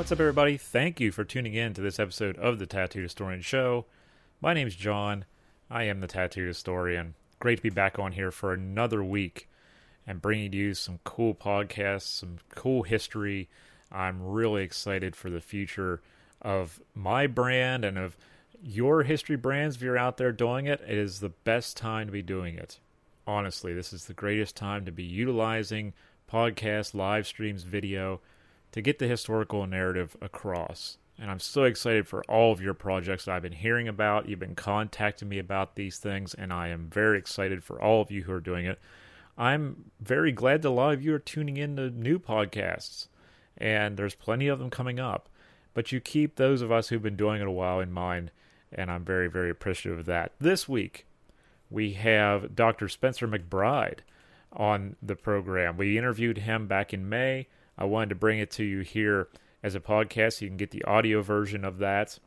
What's up, everybody? Thank you for tuning in to this episode of the Tattooed Historian Show. My name's John. I am the Tattooed Historian. Great to be back on here for another week and bringing you some cool podcasts, some cool history. I'm really excited for the future of my brand and of your history brands. If you're out there doing it, it is the best time to be doing it. Honestly, this is the greatest time to be utilizing podcasts, live streams, video to get the historical narrative across. And I'm so excited for all of your projects that I've been hearing about. You've been contacting me about these things, and I am very excited for all of you who are doing it. I'm very glad that a lot of you are tuning in to new podcasts, and there's plenty of them coming up. But you keep those of us who've been doing it a while in mind, and I'm very, very appreciative of that. This week, we have Dr. Spencer McBride on the program. We interviewed him back in May. I wanted to bring it to you here as a podcast you can get the audio version of that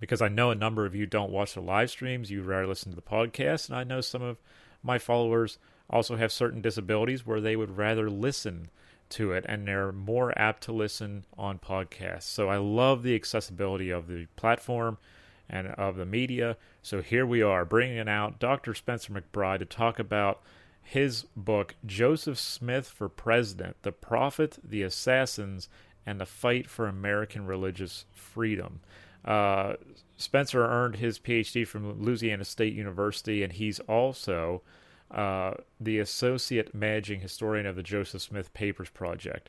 because I know a number of you don't watch the live streams, you rather listen to the podcast, and I know some of my followers also have certain disabilities where they would rather listen to it and they're more apt to listen on podcasts. So I love the accessibility of the platform and of the media. So here we are bringing out Dr. Spencer McBride to talk about his book, Joseph Smith for President The Prophet, the Assassins, and the Fight for American Religious Freedom. Uh, Spencer earned his PhD from Louisiana State University, and he's also uh, the Associate Managing Historian of the Joseph Smith Papers Project.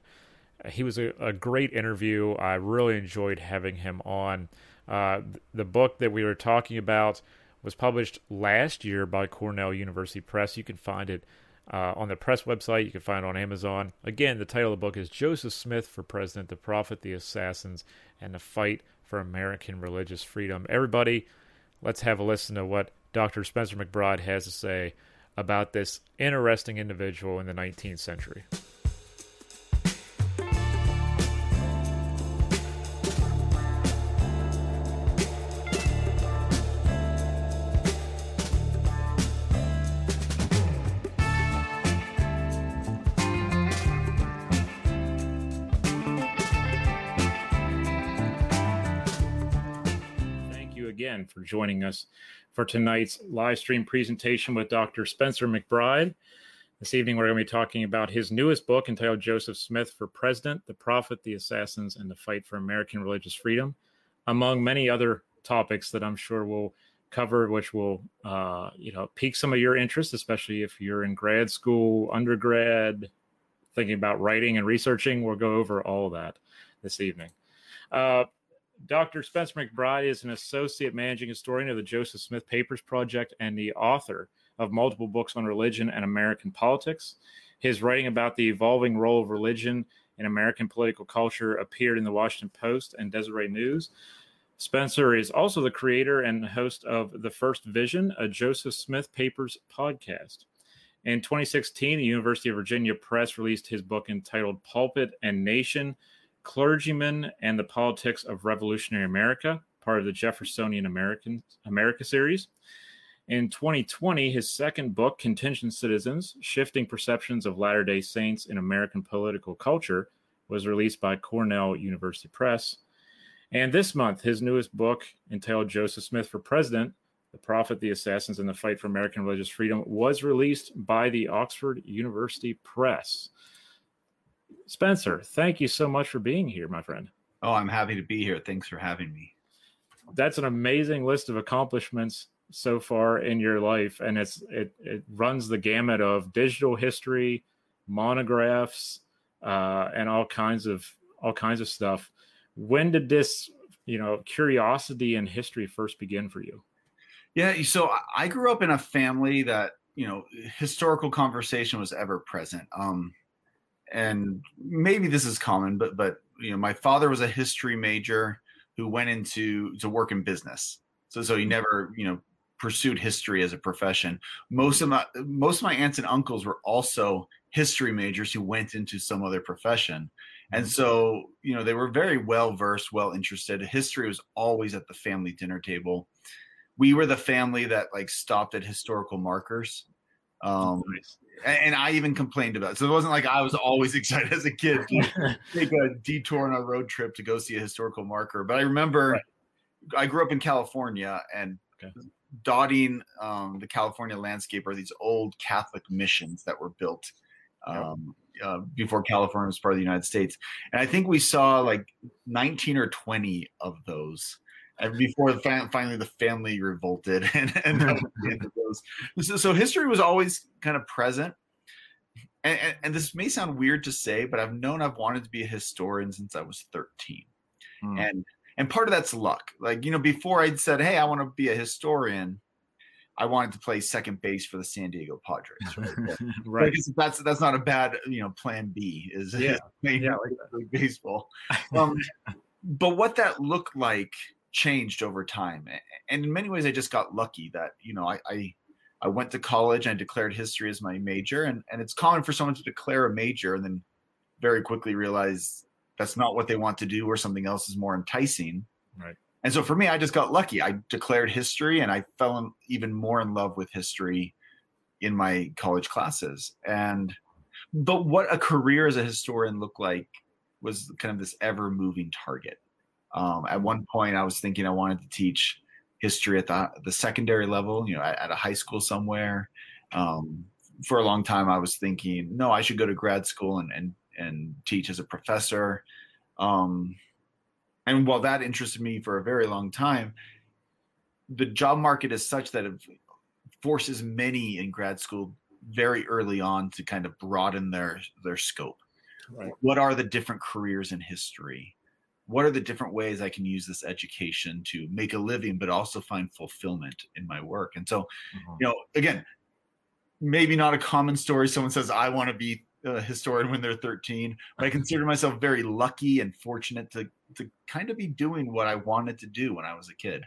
He was a, a, great interview. I really enjoyed having him on. Uh, the book that we were talking about was published last year by Cornell University Press. You can find it uh, on the press website. You can find it on Amazon. Again, the title of the book is Joseph Smith for President, the Prophet, the Assassins, and the Fight for American Religious Freedom. Everybody, let's have a listen to what Dr. Spencer McBride has to say about this interesting individual in the 19th century. Joining us for tonight's live stream presentation with Dr. Spencer McBride. This evening, we're going to be talking about his newest book entitled Joseph Smith for President The Prophet, the Assassins, and the Fight for American Religious Freedom, among many other topics that I'm sure we'll cover, which will, uh, you know, pique some of your interest, especially if you're in grad school, undergrad, thinking about writing and researching. We'll go over all that this evening. Uh, Dr. Spencer McBride is an associate managing historian of the Joseph Smith Papers Project and the author of multiple books on religion and American politics. His writing about the evolving role of religion in American political culture appeared in the Washington Post and Deseret News. Spencer is also the creator and host of The First Vision, a Joseph Smith Papers podcast. In 2016, the University of Virginia Press released his book entitled Pulpit and Nation Clergymen and the Politics of Revolutionary America, part of the Jeffersonian American America series. In 2020, his second book, Contingent Citizens Shifting Perceptions of Latter day Saints in American Political Culture, was released by Cornell University Press. And this month, his newest book, entitled Joseph Smith for President The Prophet, the Assassins, and the Fight for American Religious Freedom, was released by the Oxford University Press. Spencer, thank you so much for being here, my friend. Oh, I'm happy to be here. Thanks for having me. That's an amazing list of accomplishments so far in your life, and it's it it runs the gamut of digital history, monographs, uh, and all kinds of all kinds of stuff. When did this, you know, curiosity in history first begin for you? Yeah, so I grew up in a family that you know historical conversation was ever present. Um, and maybe this is common, but but you know, my father was a history major who went into to work in business. So so he mm-hmm. never you know pursued history as a profession. Most of my most of my aunts and uncles were also history majors who went into some other profession. And mm-hmm. so, you know, they were very well versed, well interested. History was always at the family dinner table. We were the family that like stopped at historical markers Um, nice. and, I even complained about it. So it wasn't like I was always excited as a kid to take a detour on a road trip to go see a historical marker. But I remember right. I grew up in California and okay. dotting um, the California landscape are these old Catholic missions that were built um, uh, before California was part of the United States. And I think we saw like 19 or 20 of those before the finally the family revolted and, and so, so, history was always kind of present and, and, and, this may sound weird to say but i've known i've wanted to be a historian since i was 13 hmm. and and part of that's luck like you know before i'd said hey i want to be a historian I wanted to play second base for the San Diego Padres. Right, right. that's that's not a bad you know plan B. Is yeah, yeah, like baseball. Um, but what that looked like changed over time. And in many ways, I just got lucky that, you know, I, I, I went to college and I declared history as my major. And, and it's common for someone to declare a major and then very quickly realize that's not what they want to do or something else is more enticing. Right. And so for me, I just got lucky. I declared history and I fell in, even more in love with history in my college classes. And, but what a career as a historian looked like was kind of this ever moving target. Um, at one point, I was thinking I wanted to teach history at the, the secondary level, you know, at, at a high school somewhere. Um, for a long time, I was thinking, no, I should go to grad school and and, and teach as a professor. Um, and while that interested me for a very long time, the job market is such that it forces many in grad school very early on to kind of broaden their their scope. Right. What are the different careers in history? What are the different ways I can use this education to make a living, but also find fulfillment in my work? And so, mm-hmm. you know, again, maybe not a common story. Someone says, I want to be a historian when they're 13, but I consider myself very lucky and fortunate to, to kind of be doing what I wanted to do when I was a kid.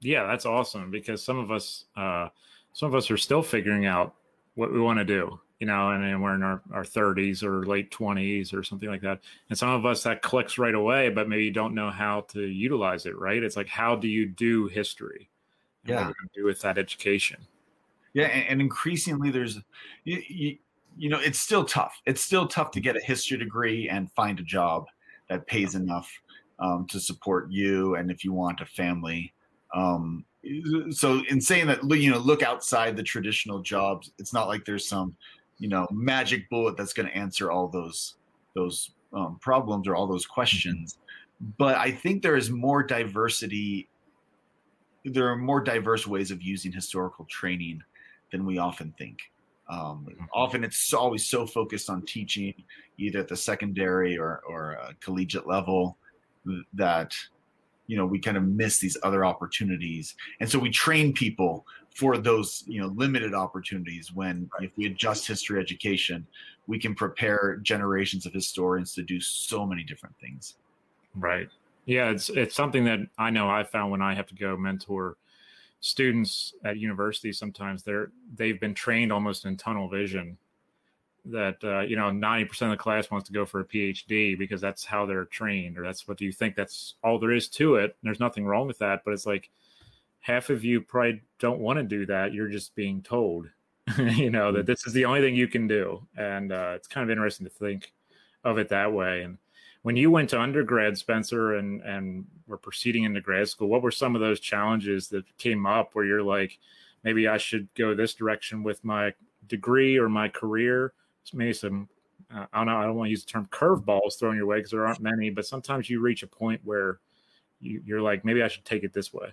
Yeah, that's awesome because some of us, uh, some of us are still figuring out what we want to do you know, and, and we're in our, our 30s or late 20s or something like that. And some of us that clicks right away, but maybe you don't know how to utilize it, right? It's like, how do you do history? And yeah. do with that education? Yeah. And, and increasingly, there's, you, you, you, know, it's still tough. It's still tough to get a history degree and find a job that pays enough um, to support you and if you want a family. Um, so in saying that you know look outside the traditional jobs it's not like there's some you know magic bullet that's going to answer all those those um, problems or all those questions but i think there is more diversity there are more diverse ways of using historical training than we often think um, mm-hmm. often it's always so focused on teaching either at the secondary or, or collegiate level that you know we kind of miss these other opportunities. And so we train people for those you know limited opportunities when right. if we adjust history education we can prepare generations of historians to do so many different things. Right. Yeah it's it's something that i know i found when i have to go mentor students at universities sometimes they're they've been trained almost in tunnel vision that uh, you know 90% of the class wants to go for a phd because that's how they're trained or that's what do you think that's all there is to it there's nothing wrong with that but it's like half of you probably don't want to do that. You're just being told, you know, that mm. this is the only thing you can do. And uh, it's kind of interesting to think of it that way. And when you went to undergrad, Spencer, and and were proceeding into grad school, what were some of those challenges that came up where you're like, maybe I should go this direction with my degree or my career? Maybe some, uh, I don't know, I don't want to use the term curveballs thrown your way because there aren't many, but sometimes you reach a point where you, you're like, maybe I should take it this way.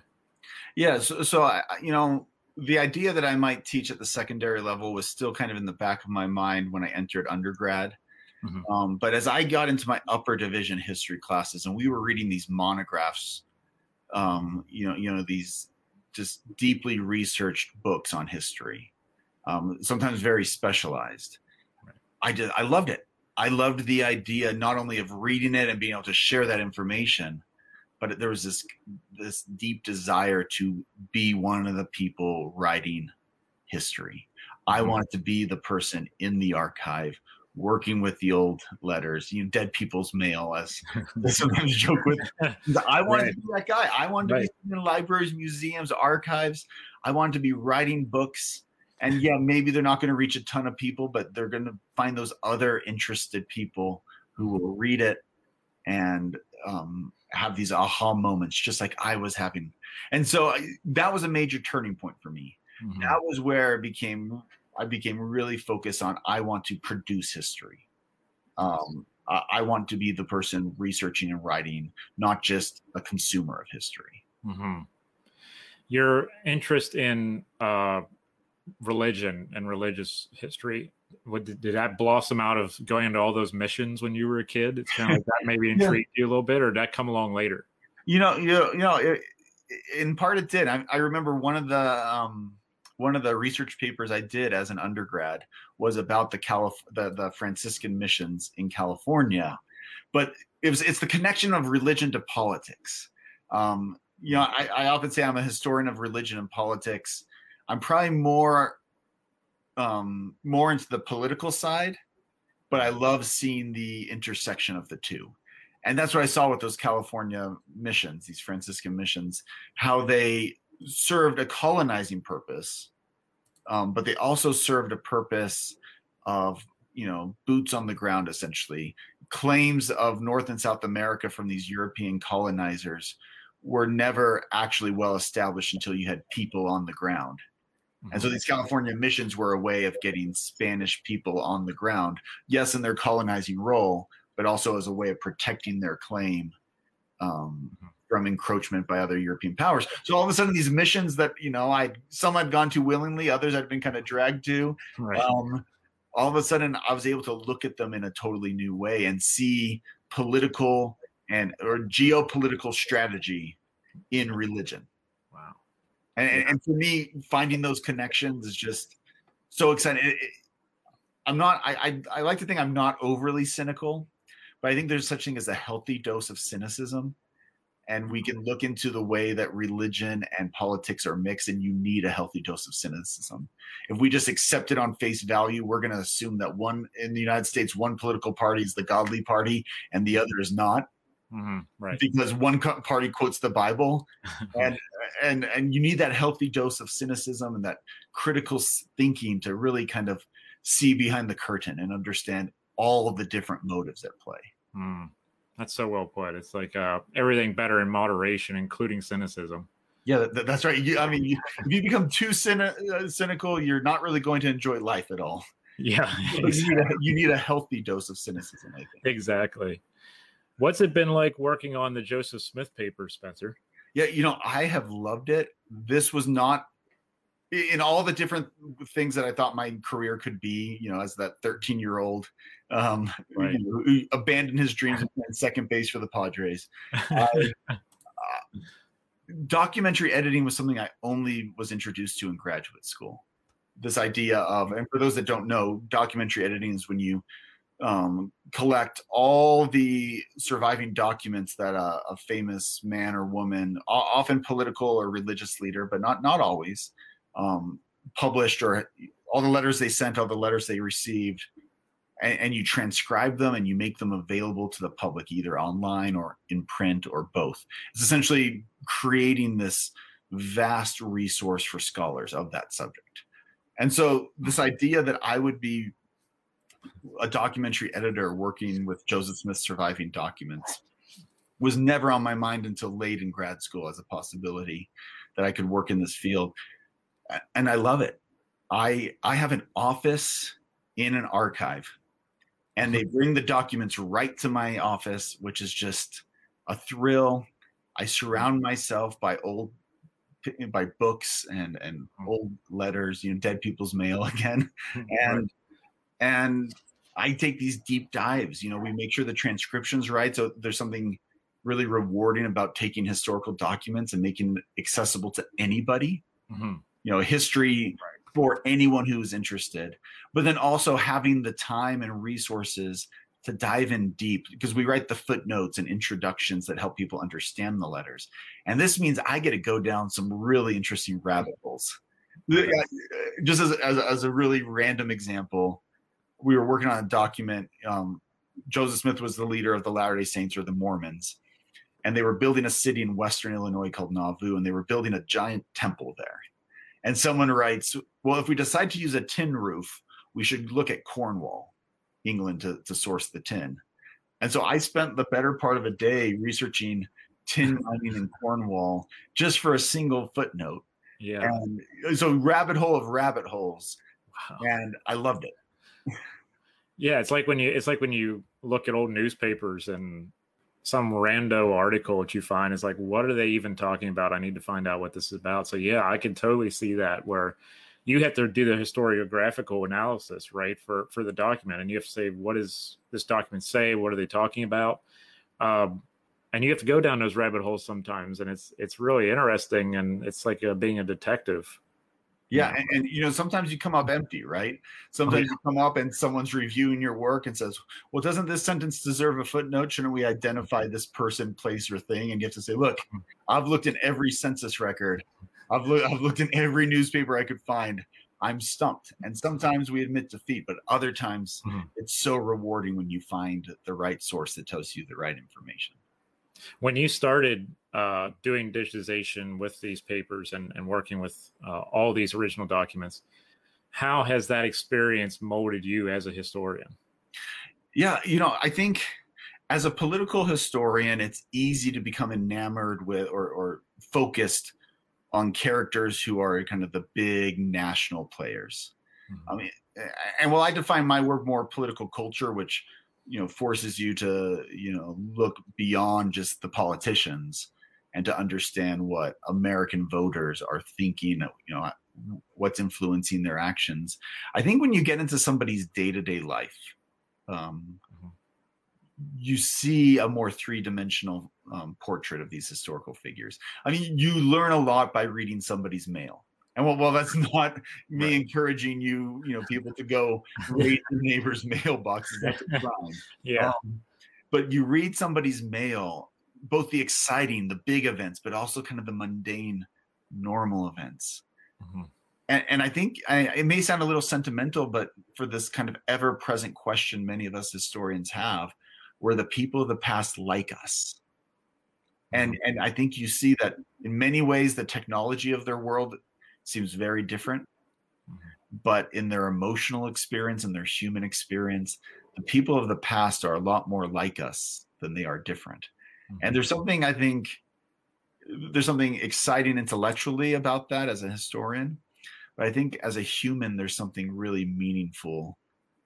Yeah, so, so I, you know, the idea that I might teach at the secondary level was still kind of in the back of my mind when I entered undergrad. Mm-hmm. Um, but as I got into my upper division history classes, and we were reading these monographs, um, you know, you know these just deeply researched books on history, um, sometimes very specialized. I did. I loved it. I loved the idea not only of reading it and being able to share that information, but there was this this deep desire to be one of the people writing history. I mm-hmm. wanted to be the person in the archive working with the old letters, you know, dead people's mail, as sometimes joke with. I wanted right. to be that guy. I wanted to right. be in libraries, museums, archives. I wanted to be writing books and yeah, maybe they're not going to reach a ton of people, but they're going to find those other interested people who will read it and um, have these aha moments, just like I was having. And so I, that was a major turning point for me. Mm-hmm. That was where it became I became really focused on I want to produce history. Um, I, I want to be the person researching and writing, not just a consumer of history. Mm-hmm. Your interest in uh, religion and religious history what, did, did, that blossom out of going into all those missions when you were a kid? It's kind of like that maybe intrigued yeah. you a little bit, or did that come along later? You know, you know, you know. It, in part, it did. I, I remember one of the um, one of the research papers I did as an undergrad was about the Calif- the, the Franciscan missions in California, but it was it's the connection of religion to politics. Um, you know, I, I often say I'm a historian of religion and politics. I'm probably more um, more into the political side, but I love seeing the intersection of the two. And that's what I saw with those California missions, these Franciscan missions, how they served a colonizing purpose, um, but they also served a purpose of you know boots on the ground essentially claims of north and south america from these european colonizers were never actually well established until you had people on the ground and so mm-hmm. these california missions were a way of getting spanish people on the ground yes in their colonizing role but also as a way of protecting their claim um, mm-hmm from encroachment by other European powers. So all of a sudden, these missions that you know, I some I'd gone to willingly, others I'd been kind of dragged to. Right. Um, all of a sudden, I was able to look at them in a totally new way and see political and or geopolitical strategy in religion. And, and for me, finding those connections is just so exciting. It, it, I'm not. I, I I like to think I'm not overly cynical, but I think there's such thing as a healthy dose of cynicism and we can look into the way that religion and politics are mixed and you need a healthy dose of cynicism if we just accept it on face value we're going to assume that one in the united states one political party is the godly party and the other is not mm-hmm, right because one party quotes the bible and and and you need that healthy dose of cynicism and that critical thinking to really kind of see behind the curtain and understand all of the different motives at play mm. That's so well put. It's like uh, everything better in moderation, including cynicism. Yeah, that, that's right. You, I mean, you, if you become too cyni- uh, cynical, you're not really going to enjoy life at all. Yeah, exactly. you, need a, you need a healthy dose of cynicism. I think. Exactly. What's it been like working on the Joseph Smith paper, Spencer? Yeah, you know, I have loved it. This was not in all the different things that I thought my career could be, you know, as that 13 year old um, right. you know, who abandoned his dreams and played second base for the Padres. Uh, uh, documentary editing was something I only was introduced to in graduate school. This idea of, and for those that don't know, documentary editing is when you um, collect all the surviving documents that a, a famous man or woman, often political or religious leader, but not not always, um, published or all the letters they sent, all the letters they received, and, and, you transcribe them and you make them available to the public either online or in print or both. It's essentially creating this vast resource for scholars of that subject. And so, this idea that I would be a documentary editor working with Joseph Smith's surviving documents was never on my mind until late in grad school as a possibility that I could work in this field and I love it. I I have an office in an archive, and they bring the documents right to my office, which is just a thrill. I surround myself by old by books and and hmm. old letters, you know, dead people's mail again, and and I take these deep dives. You know, we make sure the transcription's right, so there's something really rewarding about taking historical documents and making them accessible to anybody. Mm-hmm. you know history for anyone who's interested. But then also having the time and resources to dive in deep because we write the footnotes and introductions that help people understand the letters. And this means i get to go down some really interesting rabbit holes. Just as, as, as a really random example we were working on a document um, joseph smith was the leader of the latter day saints or the mormons and they were building a city in western illinois called nauvoo and they were building a giant temple there and someone writes, "Well, if we decide to use a tin roof, we should look at Cornwall, England, to, to source the tin." And so I spent the better part of a day researching tin mining in Cornwall just for a single footnote. Yeah. And so rabbit hole of rabbit holes. Wow. And I loved it. Yeah, it's like when you it's like when you look at old newspapers and some rando article that you find is like, what are they even talking about? I need to find out what this is about. So yeah, I can totally see that where you have to do the historiographical analysis, right, for for the document, and you have to say what does this document say? What are they talking about? Um, and you have to go down those rabbit holes sometimes, and it's it's really interesting, and it's like uh, being a detective. Yeah, and, and, you know sometimes you come up empty, right? Sometimes oh, you come up and someone's reviewing your work and says, "Well, doesn't this sentence deserve a footnote? Shouldn't we identify this person, place, or thing?" And you have to say, "Look. I've looked in every census record. I've looked I've looked in every newspaper I could find. I'm stumped." And sometimes we admit defeat, but other times mm-hmm. it's so rewarding when you find the right source that tells you the right information. When you started uh, doing digitization with these papers and, and working with uh, all these original documents, how has that experience molded you as a historian? Yeah, you know, I think as a political historian, it's easy to become enamored with or, or focused on characters who are kind of the big national players. Mm-hmm. I mean, and while I define my work more political culture, which you know forces you to you know look beyond just the politicians and to understand what American voters are thinking, you know, what's influencing their actions. I think when you get into somebody's day to day life, um, mm-hmm. you see a more three dimensional um, portrait of these historical figures. I mean, you learn a lot by reading somebody's mail. And well, well, that's not me right. encouraging you, you know, people to go raid your neighbor's mailboxes. That's a crime. Yeah. Um, but you read somebody's mail, both the exciting, the big events, but also kind of the mundane, normal events. Mm-hmm. And, and, I think I, it may sound a little sentimental, but for this kind of ever present question many of us historians have, were the people of the past like us? And, mm-hmm. and I think you see that in many ways, the technology of their world seems very different. Mm-hmm. But in their emotional experience and their human experience, the people of the past are a lot more like us than they are different. Mm-hmm. And there's something I think there's something exciting intellectually about that as a historian. But I think as a human, there's something really meaningful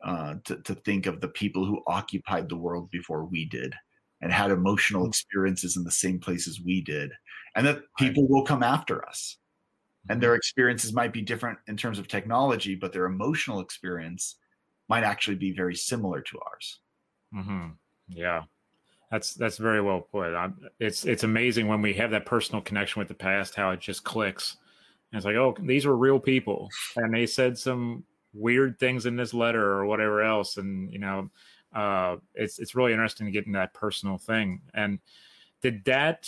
uh, to, to think of the people who occupied the world before we did and had emotional mm-hmm. experiences in the same places we did, and that people will come after us and their experiences might be different in terms of technology, but their emotional experience might actually be very similar to ours. Mm-hmm. Yeah, that's that's very well put. I'm, it's it's amazing when we have that personal connection with the past, how it just clicks. And it's like, oh, these were real people, and they said some weird things in this letter or whatever else, and you know, uh, it's it's really interesting to get in that personal thing. And did that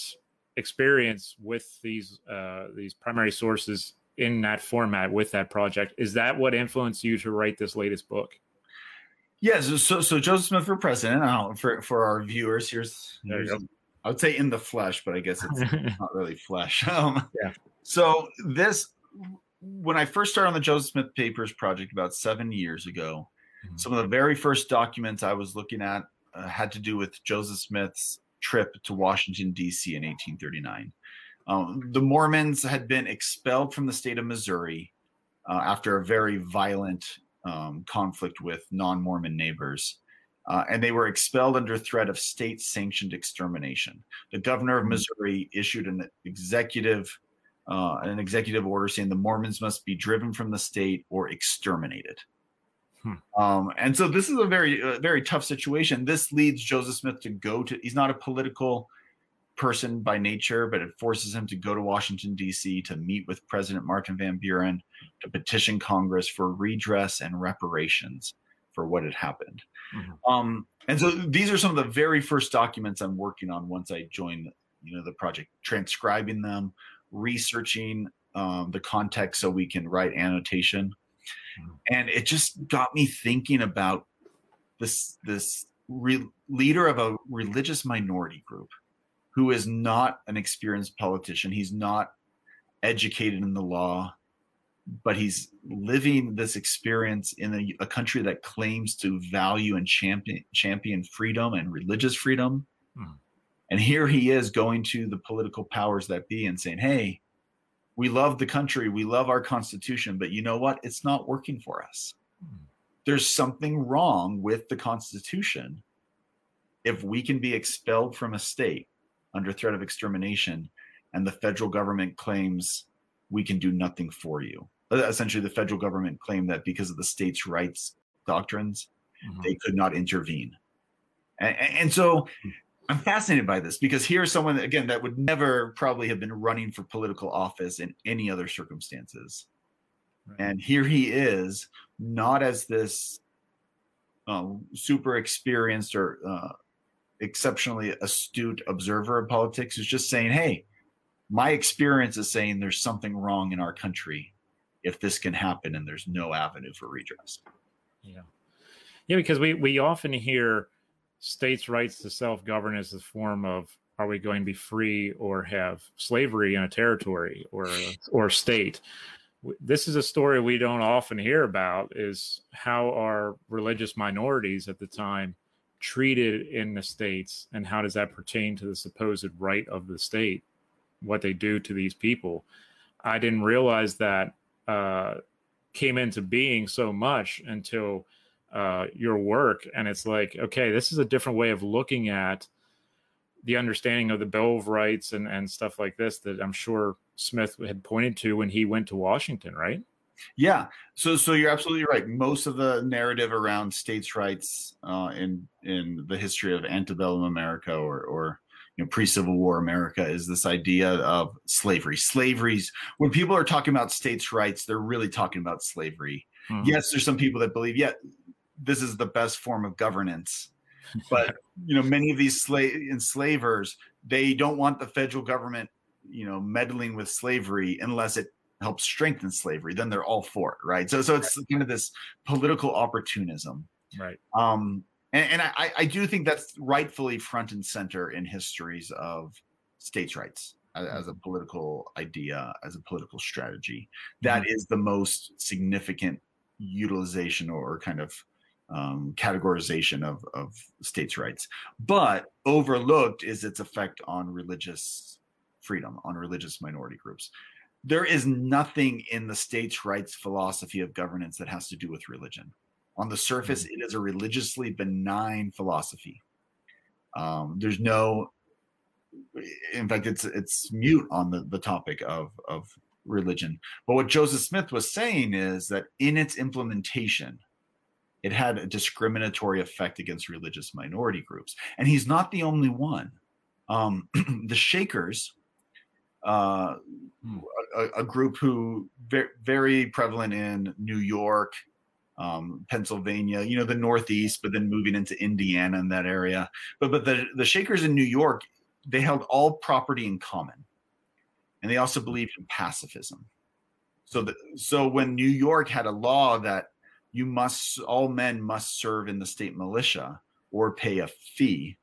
experience with these uh, these primary sources in that format with that project. Is that what influenced you to write this latest book? Yes. Yeah, so, so Joseph Smith for president. Uh, for for our viewers, here's, here's I would say in the flesh, but I guess it's not really flesh. Um, yeah. So this, when I first started on the Joseph Smith Papers project about seven years ago, mm-hmm. some of the very first documents I was looking at uh, had to do with Joseph Smith's trip to Washington, D.C. in 1839. Um, the Mormons had been expelled from the state of Missouri uh, after a very violent um, conflict with non Mormon neighbors. Uh, and they were expelled under threat of state sanctioned extermination. The governor of hmm. Missouri issued an executive uh, an executive order saying the Mormons must be driven from the state or exterminated. Hmm. Um, and so this is a very, uh, very tough situation. This leads Joseph Smith to go to, he's not a political person by nature, but it forces him to go to Washington, D.C. to meet with President Martin Van Buren to petition Congress for redress and reparations for what had happened. Mm-hmm. Um, and so these are some of the very first documents I'm working on once I join you know, the project, transcribing them, researching um, the context so we can write annotation and it just got me thinking about this this re- leader of a religious minority group who is not an experienced politician he's not educated in the law but he's living this experience in a, a country that claims to value and champion champion freedom and religious freedom. Hmm. And here he is going to the political powers that be and saying, "Hey, we love the country, we love our constitution, but you know what? It's not working for us. Hmm. There's something wrong with the constitution. If we can be expelled from a state under threat of extermination, and the federal government claims we can do nothing for you." essentially the federal government claimed that because of the states' rights doctrines, mm-hmm. they could not intervene. And, and, so I'm fascinated by this because here's someone again that would never probably have been running for political office in any other circumstances. Right. And here he is, not as this um, super experienced or uh, exceptionally astute observer of politics, who's just saying, hey, my experience is saying there's something wrong in our country if this can happen and there's no avenue for redress. Yeah. Yeah, because we, we often hear states' rights to self govern as a form of are we going to be free or have slavery in a territory or or state. This is a story we don't often hear about is how are religious minorities at the time treated in the states and how does that pertain to the supposed right of the state what they do to these people i didn't realize that uh, came into being so much until uh, your work. And it's like, okay, this is a different way of looking at the understanding of the Bill of Rights and, and stuff like this that I'm sure Smith had pointed to when he went to Washington, right? Yeah. So so you're absolutely right. Most of the narrative around states' rights uh, in in the history of antebellum America or or you know pre-civil war america is this idea of slavery slavery's when people are talking about states rights they're really talking about slavery mm-hmm. yes there's some people that believe yeah this is the best form of governance but you know many of these slave enslavers they don't want the federal government you know meddling with slavery unless it helps strengthen slavery then they're all for it right so so it's right. kind of this political opportunism right um and, and I, I do think that's rightfully front and center in histories of states' rights as, as a political idea, as a political strategy. That mm-hmm. is the most significant utilization or kind of um, categorization of, of states' rights. But overlooked is its effect on religious freedom, on religious minority groups. There is nothing in the states' rights philosophy of governance that has to do with religion. On the surface, mm-hmm. it is a religiously benign philosophy. Um, there's no, in fact, it's it's mute on the, the topic of of religion. But what Joseph Smith was saying is that in its implementation, it had a discriminatory effect against religious minority groups, and he's not the only one. Um, the Shakers, uh, hmm. a, a, group who very, very prevalent in New York, um, Pennsylvania, you know, the Northeast, but then moving into Indiana and that area. But but the the Shakers in New York, they held all property in common, and they also believed in pacifism. So the, so when New York had a law that you must all men must serve in the state militia or pay a fee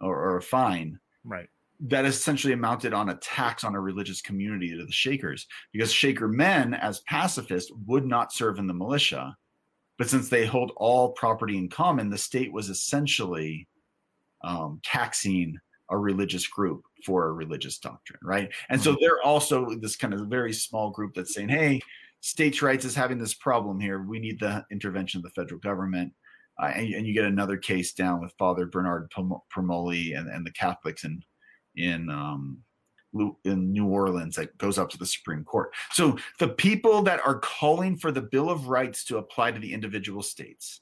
or, or a fine, right? That essentially amounted on a tax on a religious community to the Shakers, because Shaker men, as pacifists, would not serve in the militia. But since they hold all property in common, the state was essentially um, taxing a religious group for a religious doctrine, right? And so mm-hmm. they're also this kind of very small group that's saying, hey, states' rights is having this problem here. We need the intervention of the federal government. Uh, and, and, you get another case down with Father Bernard Permoli and, and the Catholics in in um, in New Orleans that goes up to the Supreme Court. So the people that are calling for the Bill of Rights to apply to the individual states,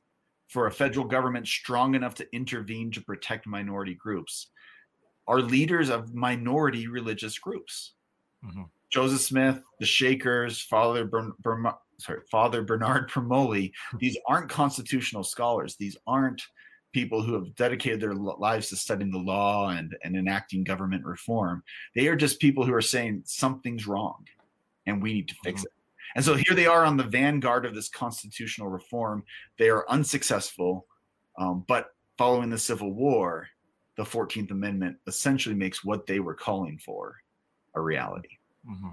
for a federal government strong enough to intervene to protect minority groups, are leaders of minority religious groups. Mm-hmm. Joseph Smith, the Shakers, Father Bern, sorry, Father Bernard Permoli. These aren't constitutional scholars. These aren't people who have dedicated their lives to studying the law and, and enacting government reform. They are just people who are saying something's wrong and we need to fix mm-hmm. it. And so here they are on the vanguard of this constitutional reform. They are unsuccessful, um, but following the Civil War, the 14th Amendment essentially makes what they were calling for a reality. Mm-hmm.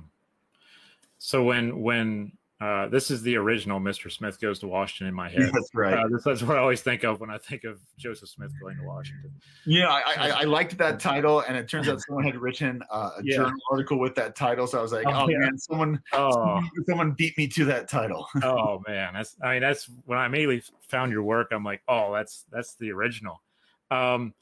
So when when uh, this is the original Mr. Smith Goes to Washington in my head. That's right. Uh, this, that's what I always think of when I think of Joseph Smith going to Washington. Yeah, I, I, I liked that title, and it turns out someone had written uh, a Yeah. journal article with that title. So I was like, Oh, oh, yeah. man, someone, Oh, someone someone beat me to that title. oh man, that's I mean that's when I immediately found your work. I'm like, oh, that's that's the original. Um,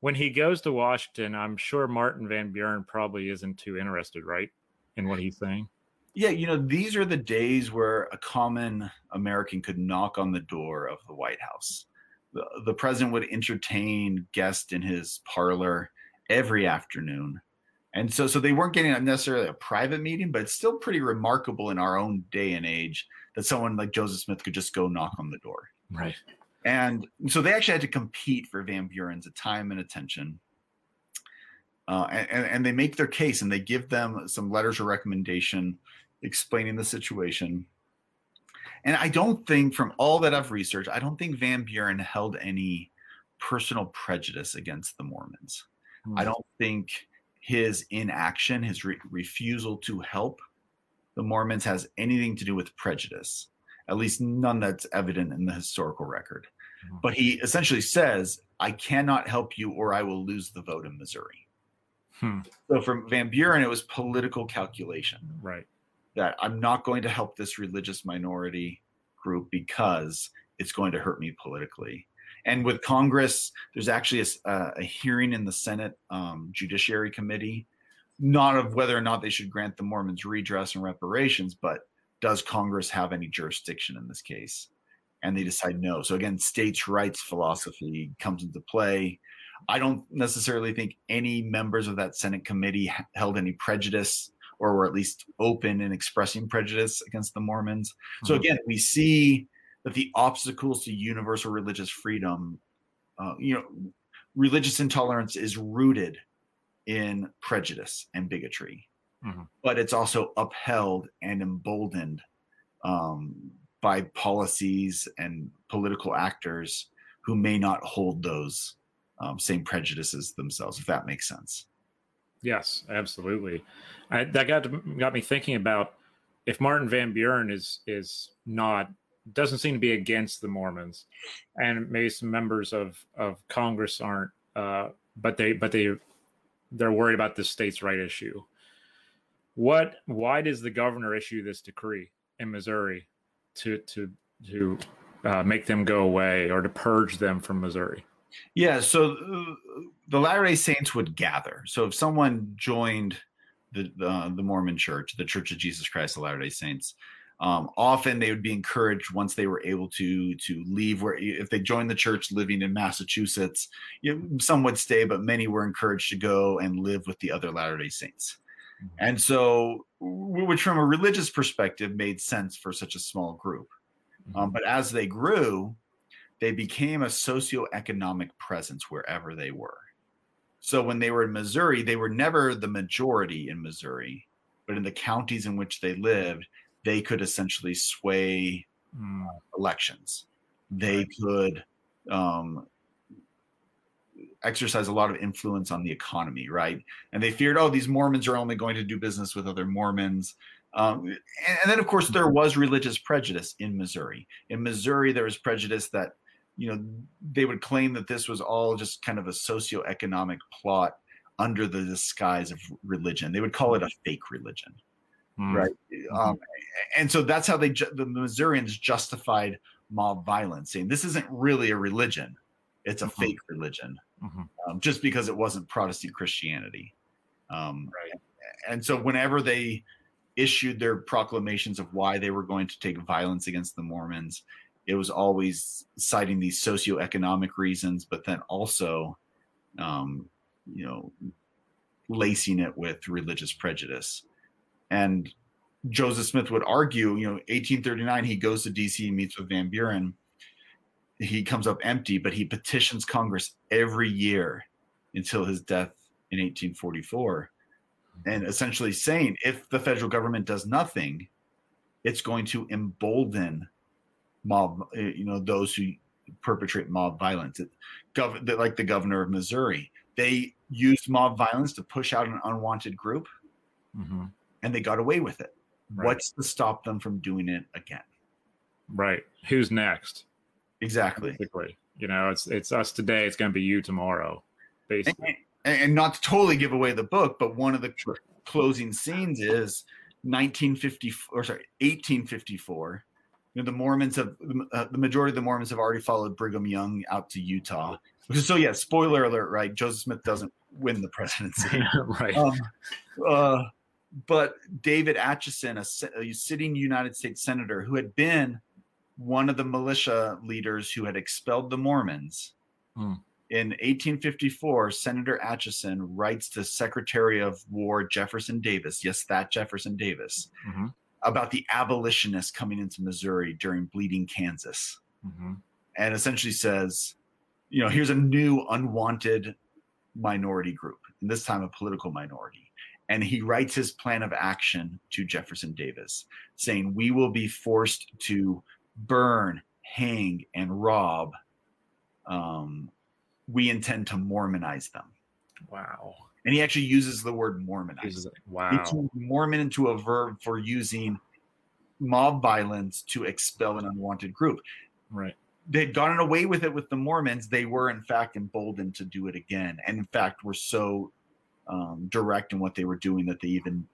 when he goes to Washington, I'm sure Martin Van Buren probably isn't too interested, right, in what he's saying. Yeah, you know, these are the days where a common American could knock on the door of the White House. The, the president would entertain guests in his parlor every afternoon. And so so they weren't getting necessarily a private meeting, but it's still pretty remarkable in our own day and age that someone like Joseph Smith could just go knock on the door. Right. And so they actually had to compete for Van Buren's time and attention. Uh, and, and they make their case and they give them some letters of recommendation explaining the situation. And I don't think, from all that I've researched, I don't think Van Buren held any personal prejudice against the Mormons. Hmm. I don't think his inaction, his re- refusal to help the Mormons has anything to do with prejudice, at least none that's evident in the historical record. Mhm. But he essentially says, I cannot help you or I will lose the vote in Missouri. Hmm. So from Van Buren, it was political calculation Right. That I'm not going to help this religious minority group because it's going to hurt me politically. And with Congress, there's actually a, a hearing in the Senate um, Judiciary Committee, not of whether or not they should grant the Mormons redress and reparations, but does Congress have any jurisdiction in this case? And they decide no. So again, states' rights philosophy comes into play. I don't necessarily think any members of that Senate committee held any prejudice or were at least open in expressing prejudice against the Mormons. So Mhm. again, we see that the obstacles to universal religious freedom, uh, you know, religious intolerance is rooted in prejudice and bigotry, Mhm. but it's also upheld and emboldened um, by policies and political actors who may not hold those um, same prejudices themselves, if that makes sense. Yes, absolutely. I, that got got me thinking about if Martin Van Buren is is not doesn't seem to be against the Mormons, and maybe some members of of Congress aren't, uh, but they but they they're worried about the states' right issue. What? Why does the governor issue this decree in Missouri to to to uh, make them go away or to purge them from Missouri? Yeah, so uh, the Latter Day Saints would gather. So if someone joined the the, the Mormon Church, the Church of Jesus Christ of Latter Day Saints, um, often they would be encouraged once they were able to to leave. Where if they joined the church living in Massachusetts, you know, some would stay, but many were encouraged to go and live with the other Latter Day Saints. Mhm. And so, which from a religious perspective made sense for such a small group. Um, but as they grew, they became a socioeconomic presence wherever they were. So when they were in Missouri, they were never the majority in Missouri, but in the counties in which they lived, they could essentially sway Mm, elections. They could um, exercise a lot of influence on the economy, right? And they feared, oh, these Mormons are only going to do business with other Mormons. Um, and, and then, of course, there was religious prejudice in Missouri. In Missouri, there was prejudice that, you know, they would claim that this was all just kind of a socioeconomic plot under the disguise of religion. They would call it a fake religion mm, right? Um, and so that's how they ju- the Missourians justified mob violence, saying this isn't really a religion; it's a Mhm. fake religion, mhm. um, just because it wasn't Protestant Christianity. Um, Right. And so whenever they issued their proclamations of why they were going to take violence against the Mormons, it was always citing these socioeconomic reasons, but then also, um, you know, lacing it with religious prejudice. And Joseph Smith would argue, you know, 1839, he goes to DC, meets with Van Buren. He comes up empty, but he petitions Congress every year until his death in 1844. And essentially saying if the federal government does nothing, it's going to embolden mob, uh, you know, those who perpetrate mob violence. It, gov- like the governor of Missouri, they used mob violence to push out an unwanted group Mhm. and they got away with it. Right. What's to stop them from doing it again? Right. Who's next? Exactly. Basically, you know, it's it's us today. It's going to be you tomorrow. Basically, and, and, not to totally give away the book, but one of the closing scenes is 1950 or sorry 1854. You know, the Mormons have uh, the majority of the Mormons have already followed Brigham Young out to Utah. So yeah, spoiler alert, right? Joseph Smith doesn't win the presidency, right? Um, uh, but David Atchison, a, a sitting United States senator who had been one of the militia leaders who had expelled the Mormons. Hmm. In 1854, Senator Atchison writes to Secretary of War Jefferson Davis, yes, that Jefferson Davis, mm-hmm. About the abolitionists coming into Missouri during Bleeding Kansas. Mm-hmm. And essentially says, you know, here's a new unwanted minority group, and this time a political minority. And he writes his plan of action to Jefferson Davis, saying, We will be forced to burn, hang, and rob, um, we intend to Mormonize them. Wow. And he actually uses the word Mormonize. Wow. He turns Mormon into a verb for using mob violence to expel an unwanted group. Right. They'd gotten away with it with the Mormons. They were, in fact, emboldened to do it again. And in fact, were so um, direct in what they were doing that they even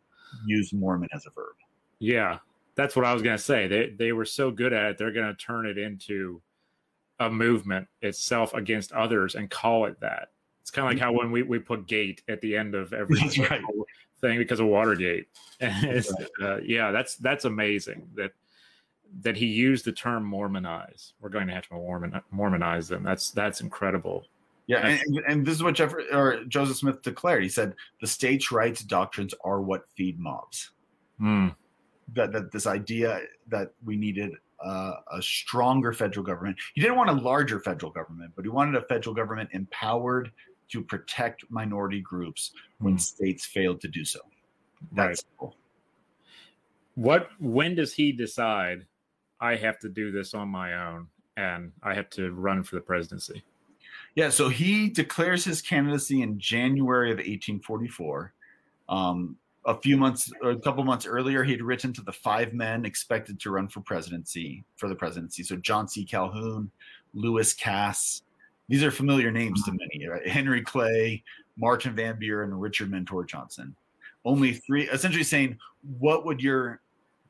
used Mormon as a verb. Yeah that's what I was gonna say. They they were so good at it, they're gonna turn it into a movement itself against others and call it that. It's kind of like how when we, we put gate at the end of every right. thing because of Watergate. Right. Uh, yeah, that's that's amazing that that he used the term Mormonize. We're going to have to Mormon, Mormonize them. That's that's incredible. Yeah, and, and, this is what Jeff or Joseph Smith declared. He said the states' rights doctrines are what feed mobs. Hmm that, that this idea that we needed uh, a stronger federal government. He didn't want a larger federal government, but he wanted a federal government empowered to protect minority groups when mm. states failed to do so. That's right. Cool. What when does he decide I have to do this on my own and I have to run for the presidency? Yeah, so he declares his candidacy in January of 1844. Um, a few months, a couple months earlier, he had written to the five men expected to run for presidency for the presidency. So John C. Calhoun, Lewis Cass. These are familiar names to many. Right? Henry Clay, Martin Van Buren, and Richard Mentor Johnson. Only three, essentially saying, what would your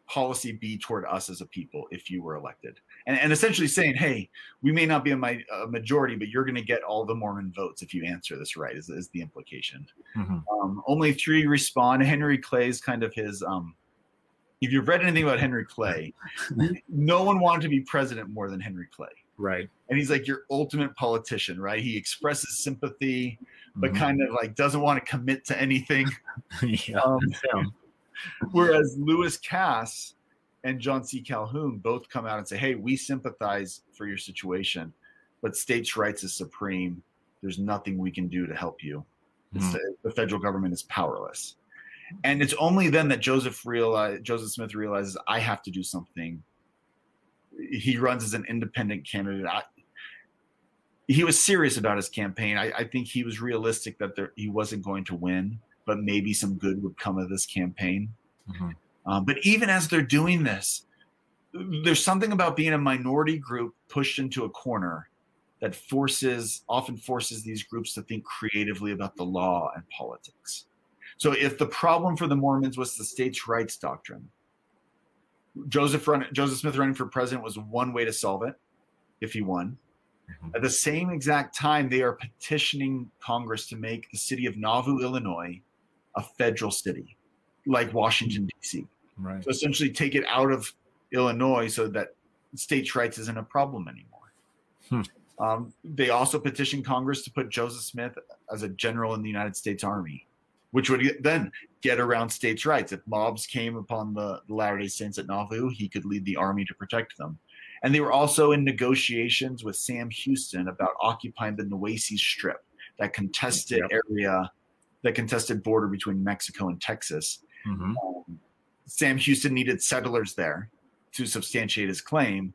policy be toward us as a people if you were elected? and, and essentially saying, hey, we may not be a, my, a majority, but you're going to get all the Mormon votes if you answer this right, is, is the implication. Mm-hmm. Um, only three respond. Henry Clay's kind of his. Um, if you've read anything about Henry Clay, no one wanted to be president more than Henry Clay. Right. And he's like your ultimate politician, right? He expresses sympathy, but mm-hmm. kind of like doesn't want to commit to anything. yeah. Um, whereas Lewis Cass and John C. Calhoun both come out and say, "Hey, we sympathize for your situation, but states' rights is supreme. There's nothing we can do to help you. Mm. The, the federal government is powerless." And it's only then that Joseph realize Joseph Smith realizes I have to do something. He runs as an independent candidate. I, he was serious about his campaign. I, I think he was realistic that there, he wasn't going to win, but maybe some good would come of this campaign. Mm-hmm. Um, but even as they're doing this, there's something about being a minority group pushed into a corner that forces, often forces these groups to think creatively about the law and politics. So if the problem for the Mormons was the states' rights doctrine, Joseph run, Joseph Smith running for president was one way to solve it if he won. Mm-hmm. At the same exact time, they are petitioning Congress to make the city of Nauvoo, Illinois, a federal city like Washington, D.C. Right. So essentially, take it out of Illinois so that states' rights isn't a problem anymore. Hmm. Um, they also petitioned Congress to put Joseph Smith as a general in the United States Army, which would then get around states' rights. If mobs came upon the Latter day Saints at Nauvoo, he could lead the army to protect them. And they were also in negotiations with Sam Houston about occupying the Nueces Strip, that contested yep. area, that contested border between Mexico and Texas. Mm-hmm. Um, Sam Houston needed settlers there to substantiate his claim,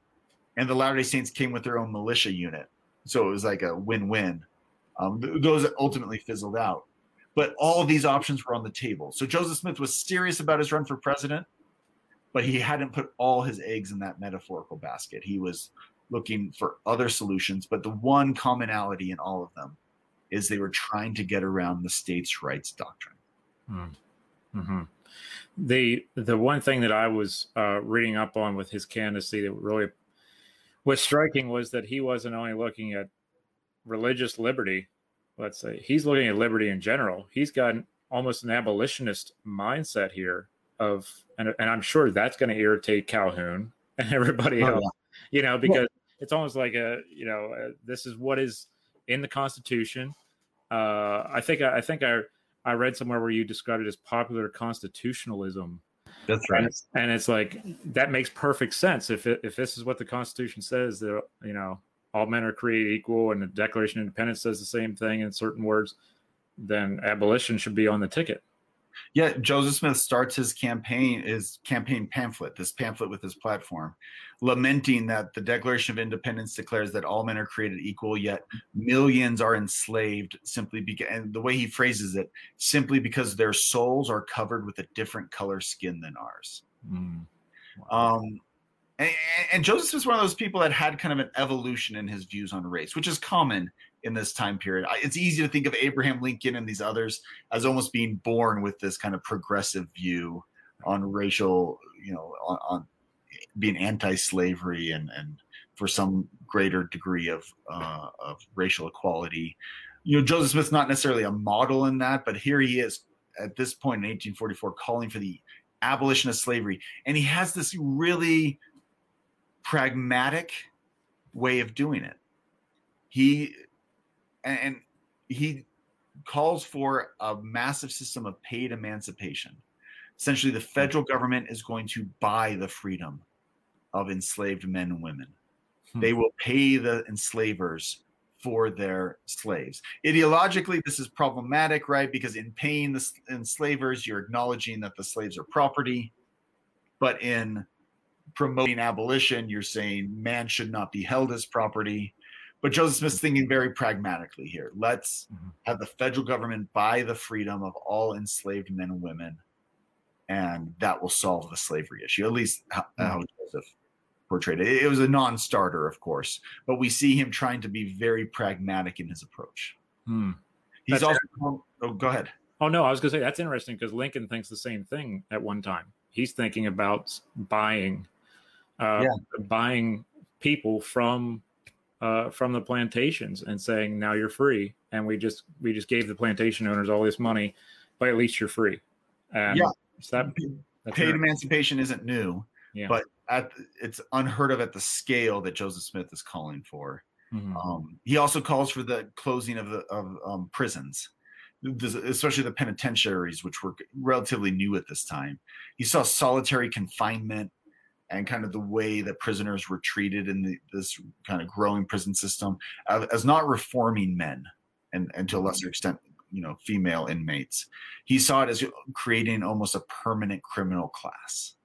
and the Latter Day Saints came with their own militia unit, so it was like a win-win. Um, th- those ultimately fizzled out, but all of these options were on the table. So Joseph Smith was serious about his run for president, but he hadn't put all his eggs in that metaphorical basket. He was looking for other solutions, but the one commonality in all of them is they were trying to get around the states' rights doctrine. Mm-hmm. The the one thing that I was uh, reading up on with his candidacy that really was striking was that he wasn't only looking at religious liberty. Let's say he's looking at liberty in general. He's got almost an abolitionist mindset here of, and, and I'm sure that's going to irritate Calhoun and everybody oh, else. Yeah. You know, because well, it's almost like a you know uh, this is what is in the Constitution. Uh, I think I think I I read somewhere where you described it as popular constitutionalism. That's right. And it's, and it's like that makes perfect sense if it, if this is what the Constitution says that you know all men are created equal and the Declaration of Independence says the same thing in certain words, then abolition should be on the ticket. Yeah, Joseph Smith starts his campaign, his campaign pamphlet, this pamphlet with his platform, lamenting that the Declaration of Independence declares that all men are created equal, yet millions are enslaved simply because, and the way he phrases it, simply because their souls are covered with a different color skin than ours. Mm. Wow. Um, and, and Joseph is one of those people that had kind of an evolution in his views on race, which is common in this time period. It's easy to think of Abraham Lincoln and these others as almost being born with this kind of progressive view on racial, you know, on, on being anti-slavery and and for some greater degree of uh, of racial equality. You know, Joseph Smith's not necessarily a model in that, but here he is at this point in 1844 calling for the abolition of slavery, and he has this really pragmatic way of doing it. He and he calls for a massive system of paid emancipation. Essentially, the federal government is going to buy the freedom of enslaved men and women. Hmm. They will pay the enslavers for their slaves. Ideologically, this is problematic, right? Because in paying the enslavers, you're acknowledging that the slaves are property. But in promoting abolition, you're saying man should not be held as property. But Joseph Smith's thinking very pragmatically here. Let's mm-hmm. have the federal government buy the freedom of all enslaved men and women, and that will solve the slavery issue. At least how, mm-hmm. how Joseph portrayed it. It was a non-starter, of course, but we see him trying to be very pragmatic in his approach. Hmm. He's that's also. Oh, go ahead. Oh no, I was going to say that's interesting because Lincoln thinks the same thing at one time. He's thinking about buying, uh, yeah. buying people from uh, from the plantations and saying now you're free and we just we just gave the plantation owners all this money but at least you're free and yeah that, paid emancipation isn't new yeah. but at it's unheard of at the scale that joseph smith is calling for mm-hmm. um, he also calls for the closing of the of um, prisons especially the penitentiaries which were relatively new at this time he saw solitary confinement and kind of the way that prisoners were treated in the, this kind of growing prison system uh, as not reforming men and, and to a lesser extent you know female inmates he saw it as creating almost a permanent criminal class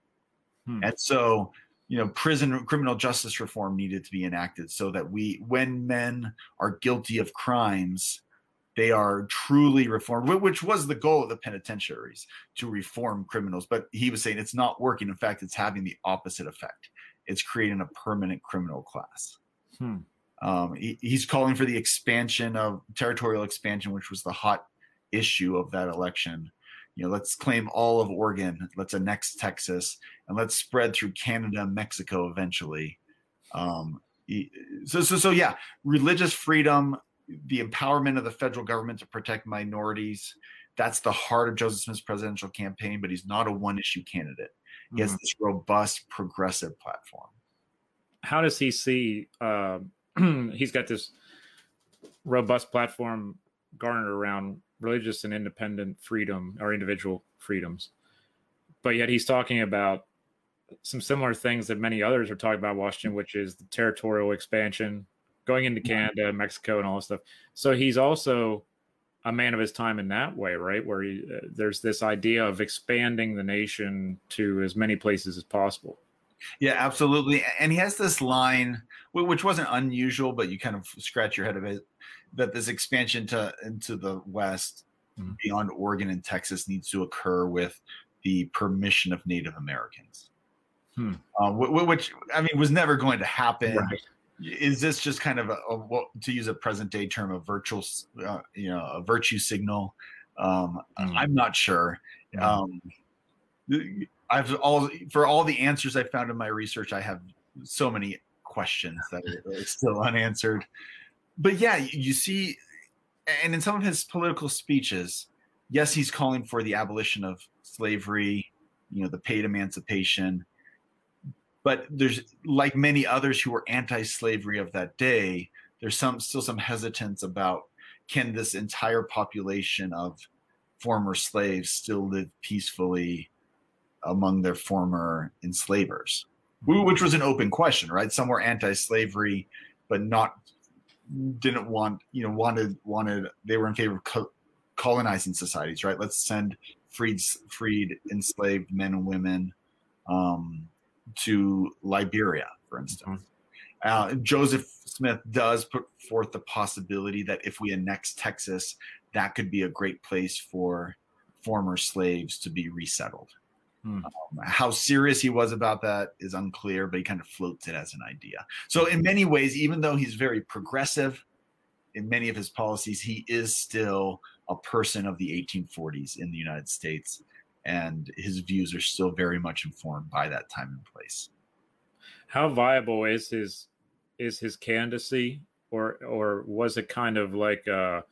hmm. and so you know prison criminal justice reform needed to be enacted so that we when men are guilty of crimes they are truly reformed, which was the goal of the penitentiaries to reform criminals. But he was saying it's not working. In fact, it's having the opposite effect. It's creating a permanent criminal class. Hmm. Um, he, he's calling for the expansion of territorial expansion, which was the hot issue of that election. You know, let's claim all of Oregon, let's annex Texas, and let's spread through Canada Mexico eventually. Um, so, so, so, yeah, religious freedom, the empowerment of the federal government to protect minorities. That's the heart of Joseph Smith's presidential campaign, but he's not a one issue candidate. He mm-hmm. has this robust progressive platform. How does he see? Uh, he's got this robust platform garnered around religious and independent freedom or individual freedoms, but yet he's talking about some similar things that many others are talking about Washington, which is the territorial expansion, going into Canada, Mexico, and all this stuff. So he's also a man of his time in that way, right? Where he, uh, there's this idea of expanding the nation to as many places as possible. Yeah, absolutely. And he has this line, which wasn't unusual, but you kind of scratch your head of it, that this expansion to into the west mm-hmm. beyond Oregon and Texas needs to occur with the permission of Native Americans. hmm. uh, which I mean was never going to happen. Right. Is this just kind of a, a, to use a present day term, a virtual, uh, you know, a virtue signal? Um, mm. I'm not sure. Um, I've all for all the answers I found in my research, I have so many questions that are still unanswered. But yeah, you see, and in some of his political speeches, yes, he's calling for the abolition of slavery, you know, the paid emancipation. But there's like many others who were anti-slavery of that day. There's some still some hesitance about can this entire population of former slaves still live peacefully among their former enslavers, which was an open question, right? Some were anti-slavery, but not didn't want you know wanted wanted they were in favor of co- colonizing societies, right? Let's send freed freed enslaved men and women um, to Liberia, for instance. Mm-hmm. Uh, Joseph Smith does put forth the possibility that if we annex Texas, that could be a great place for former slaves to be resettled. Hmm. Um, how serious he was about that is unclear, but he kind of floats it as an idea. So, in many ways, even though he's very progressive in many of his policies, he is still a person of the 1840s in the United States, and his views are still very much informed by that time and place. How viable is his is his candidacy, or or was it kind of like a,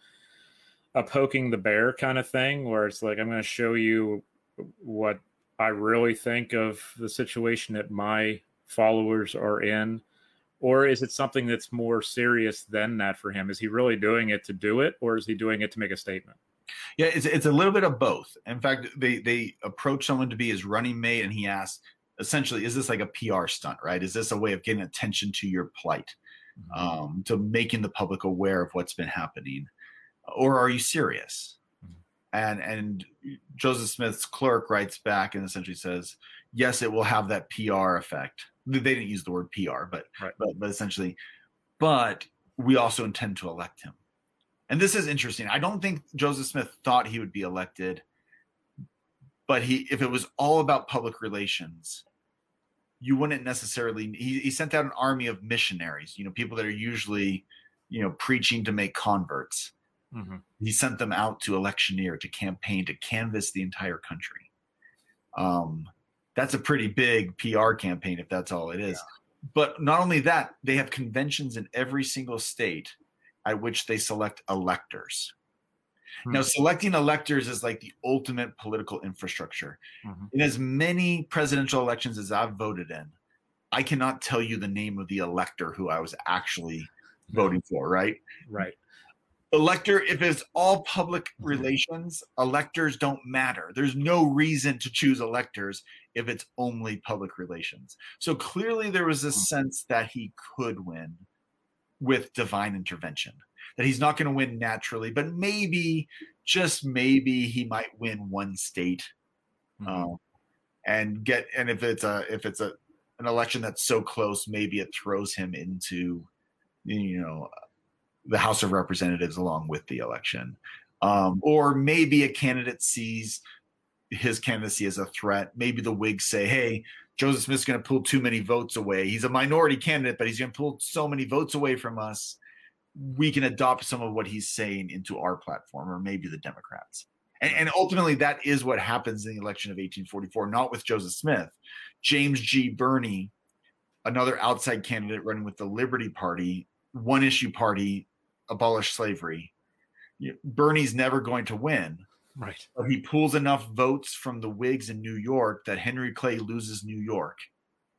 a poking the bear kind of thing, where it's like I'm going to show you what I really think of the situation that my followers are in? Or is it something that's more serious than that for him? Is he really doing it to do it, or is he doing it to make a statement? Yeah, it's it's a little bit of both. In fact, they they approach someone to be his running mate, and he asks, essentially, is this like a PR stunt, right? Is this a way of getting attention to your plight, mm-hmm. um, to making the public aware of what's been happening, or are you serious? and and Joseph Smith's clerk writes back and essentially says, "Yes, it will have that PR effect." They didn't use the word PR, but right. but, but essentially, but we also intend to elect him. And this is interesting. I don't think Joseph Smith thought he would be elected, but he if it was all about public relations, you wouldn't necessarily. He, he sent out an army of missionaries. You know, people that are usually, you know, preaching to make converts Mm-hmm. He sent them out to electioneer, to campaign, to canvass the entire country. Um, that's a pretty big PR campaign if that's all it is. Yeah. But not only that, they have conventions in every single state at which they select electors. Mm-hmm. Now, selecting electors is like the ultimate political infrastructure. Mm-hmm. In as many presidential elections as I've voted in, I cannot tell you the name of the elector who I was actually voting for, right? Right elector if it's all public mm-hmm. relations electors don't matter there's no reason to choose electors if it's only public relations so clearly there was a mm-hmm. sense that he could win with divine intervention that he's not going to win naturally but maybe just maybe he might win one state mm-hmm. um, and get and if it's a if it's a an election that's so close maybe it throws him into you know the House of Representatives along with the election. Um, or maybe a candidate sees his candidacy as a threat. Maybe the Whigs say, hey, Joseph Smith's going to pull too many votes away. He's a minority candidate, but he's going to pull so many votes away from us. We can adopt some of what he's saying into our platform, or maybe the Democrats. And, and ultimately, that is what happens in the election of 1844, not with Joseph Smith. James G. Birney, another outside candidate running with the Liberty Party, one issue party abolish slavery. Birney's never going to win. Right. But he pulls enough votes from the Whigs in New York that Henry Clay loses New York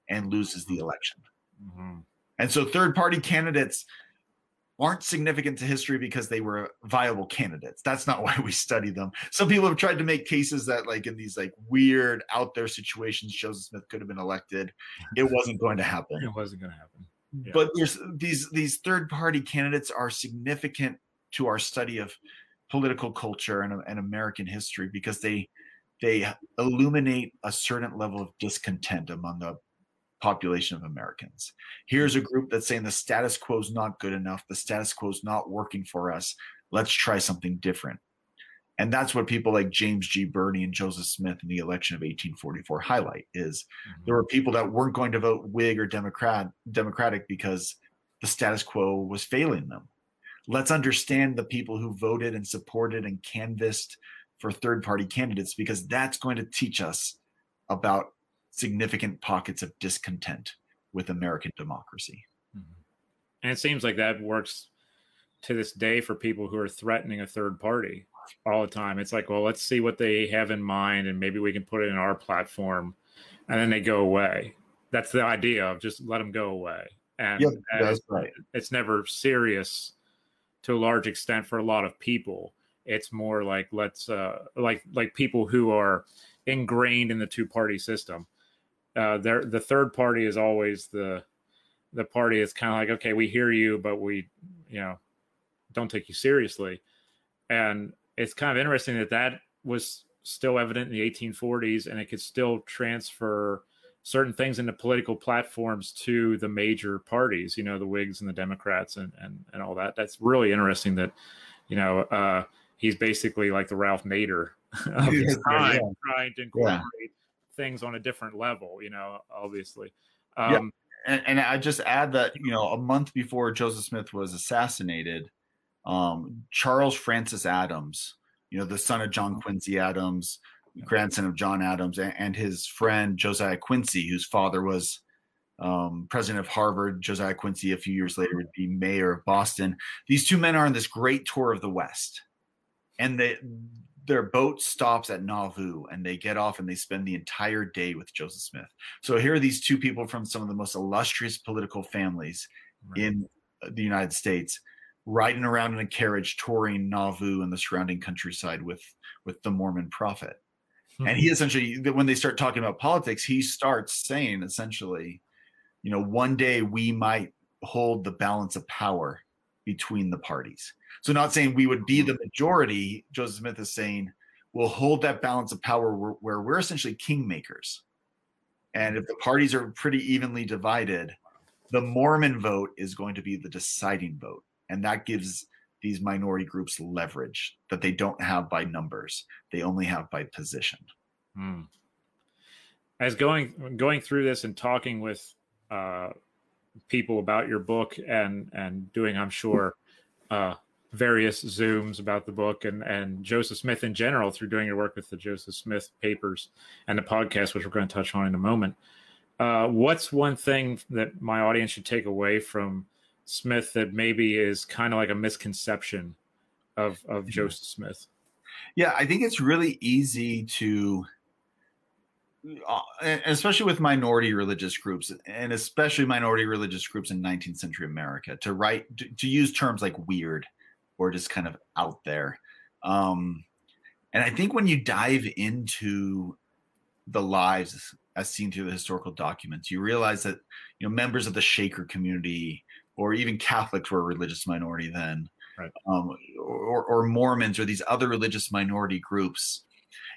and loses the election. Mm-hmm. And so third party candidates aren't significant to history because they were viable candidates. That's not why we study them. Some people have tried to make cases that like in these like weird out there situations Joseph Smith could have been elected. It wasn't going to happen. It wasn't going to happen. But there's these these third party candidates are significant to our study of political culture and, and American history because they they illuminate a certain level of discontent among the population of Americans. Here's a group that's saying the status quo is not good enough, the status quo is not working for us. Let's try something different. and that's what people like James G. Birney and Joseph Smith in the election of 1844 highlight is mm-hmm. there were people that weren't going to vote Whig or Democrat Democratic because the status quo was failing them. Let's understand the people who voted and supported and canvassed for third party candidates because that's going to teach us about significant pockets of discontent with American democracy. Mm-hmm. And it seems like that works to this day for people who are threatening a third party all the time. It's like, well, let's see what they have in mind and maybe we can put it in our platform and then they go away. That's the idea of just let them go away. And, yep, that's right. it's never serious to a large extent for a lot of people. It's more like let's uh, like like people who are ingrained in the two party system. Uh, there, the third party is always the the party is kind of like okay, we hear you, but we you know don't take you seriously. And it's kind of interesting that that was still evident in the 1840s and it could still transfer certain things into political platforms to the major parties, you know, the Whigs and the Democrats and, and, and all that. That's really interesting that, you know, uh, he's basically like the Ralph Nader of his time, yeah. trying to incorporate yeah. things on a different level, you know, obviously. Um, yeah. And, and I just add that, you know, a month before Joseph Smith was assassinated, um, Charles Francis Adams, you know, the son of John Quincy Adams, grandson of John Adams, and, his friend Josiah Quincy, whose father was um, president of Harvard. Josiah Quincy, a few years later, would be mayor of Boston. These two men are on this great tour of the West, and they, their boat stops at Nauvoo, and they get off and they spend the entire day with Joseph Smith. So here are these two people from some of the most illustrious political families right. in the United States riding around in a carriage touring Nauvoo and the surrounding countryside with with the Mormon prophet. Mm-hmm. And he essentially, when they start talking about politics, he starts saying essentially, you know, one day we might hold the balance of power between the parties. So, not saying we would be the majority. Joseph Smith is saying we'll hold that balance of power where, where we're essentially kingmakers. And if the parties are pretty evenly divided, the Mormon vote is going to be the deciding vote. And that gives these minority groups leverage that they don't have by numbers they only have by position hmm. as going going through this and talking with uh, people about your book and and doing i'm sure uh, various zooms about the book and and joseph smith in general through doing your work with the joseph smith papers and the podcast which we're going to touch on in a moment uh, what's one thing that my audience should take away from Smith that maybe is kind of like a misconception of of mm-hmm. Joseph Smith? Yeah, I think it's really easy to uh, especially with minority religious groups and especially minority religious groups in 19th century America to write to, to use terms like weird or just kind of out there. Um, and I think when you dive into the lives as seen through the historical documents, you realize that you know members of the Shaker community or even Catholics were a religious minority then, right. um, or, or Mormons or these other religious minority groups.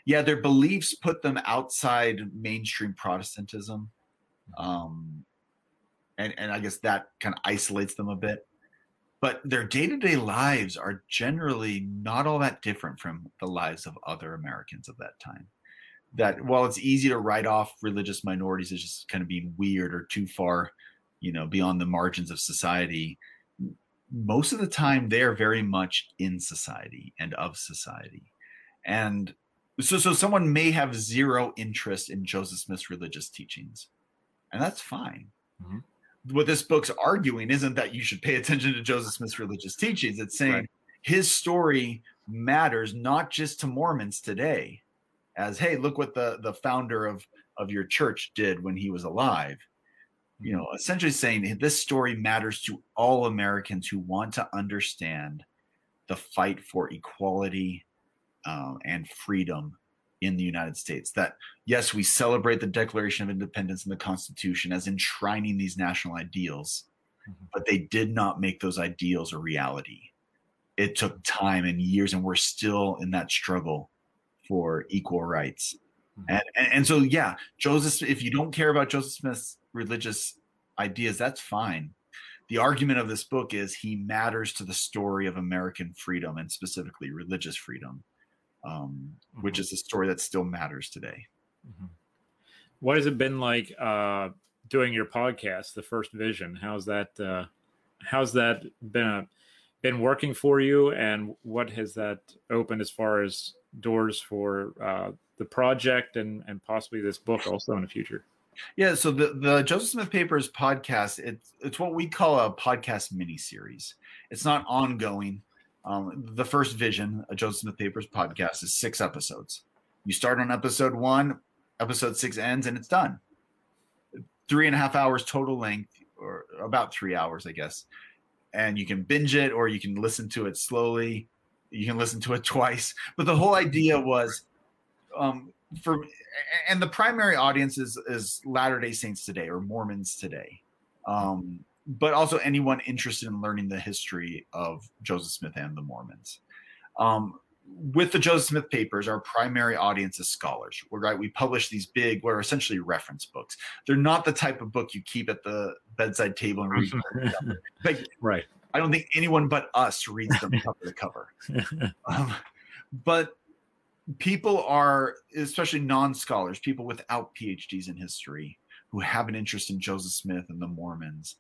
Yeah, their beliefs put them outside mainstream Protestantism. Um, and, and I guess that kind of isolates them a bit. But their day to day lives are generally not all that different from the lives of other Americans of that time. That while it's easy to write off religious minorities as just kind of being weird or too far you know beyond the margins of society most of the time they're very much in society and of society and so so someone may have zero interest in joseph smith's religious teachings and that's fine mm-hmm. what this book's arguing isn't that you should pay attention to joseph smith's religious teachings it's saying right. his story matters not just to mormons today as hey look what the the founder of of your church did when he was alive you know, essentially saying this story matters to all Americans who want to understand the fight for equality um, and freedom in the United States. That, yes, we celebrate the Declaration of Independence and the Constitution as enshrining these national ideals, mm-hmm. but they did not make those ideals a reality. It took time and years, and we're still in that struggle for equal rights. Mm-hmm. And, and, and so, yeah, Joseph, if you don't care about Joseph Smith's religious ideas, that's fine. The argument of this book is he matters to the story of American freedom and specifically religious freedom. um, mm-hmm. which is a story that still matters today. Mm-hmm. What has it been like uh, doing your podcast, The First Vision? How's that? Uh, how's that been a, been working for you, and what has that opened as far as doors for uh, the project and and possibly this book also in the future? Yeah, so the the Joseph Smith Papers podcast it's it's what we call a podcast mini series. It's not ongoing. Um, the first vision, a Joseph Smith Papers podcast, is six episodes. You start on episode one, episode six ends, and it's done. Three and a half hours total length, or about three hours, I guess. And you can binge it, or you can listen to it slowly. You can listen to it twice. But the whole idea was, um, for and the primary audience is is Latter Day Saints today or Mormons today. Um, but also anyone interested in learning the history of Joseph Smith and the Mormons. Um, with the Joseph Smith papers, our primary audience is scholars. We're right. We publish these big, what are essentially reference books. They're not the type of book you keep at the bedside table and read. like, right. I don't think anyone but us reads them cover to cover. Um, but people are, especially non-scholars, people without PhDs in history, who have an interest in Joseph Smith and the Mormons,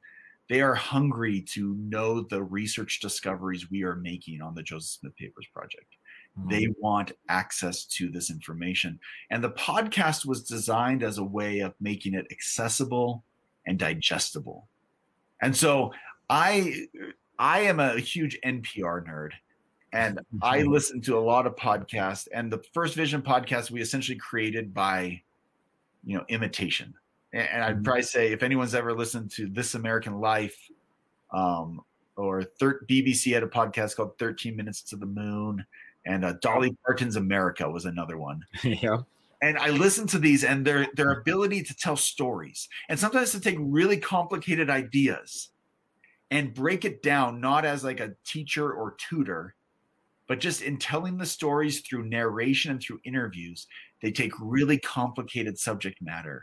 they are hungry to know the research discoveries we are making on the Joseph Smith Papers Project. Mm-hmm. They want access to this information. And the podcast was designed as a way of making it accessible and digestible. And so I I am a huge NPR nerd and I listen to a lot of podcasts and the First Vision podcast we essentially created by you know imitation and I'd mm-hmm. probably say if anyone's ever listened to This American Life, um, or thir- BBC had a podcast called 13 Minutes to the Moon, and uh, Dolly Parton's America was another one. yeah. And I listened to these and their their ability to tell stories, and sometimes to take really complicated ideas and break it down, not as like a teacher or tutor, but just in telling the stories through narration and through interviews, they take really complicated subject matter.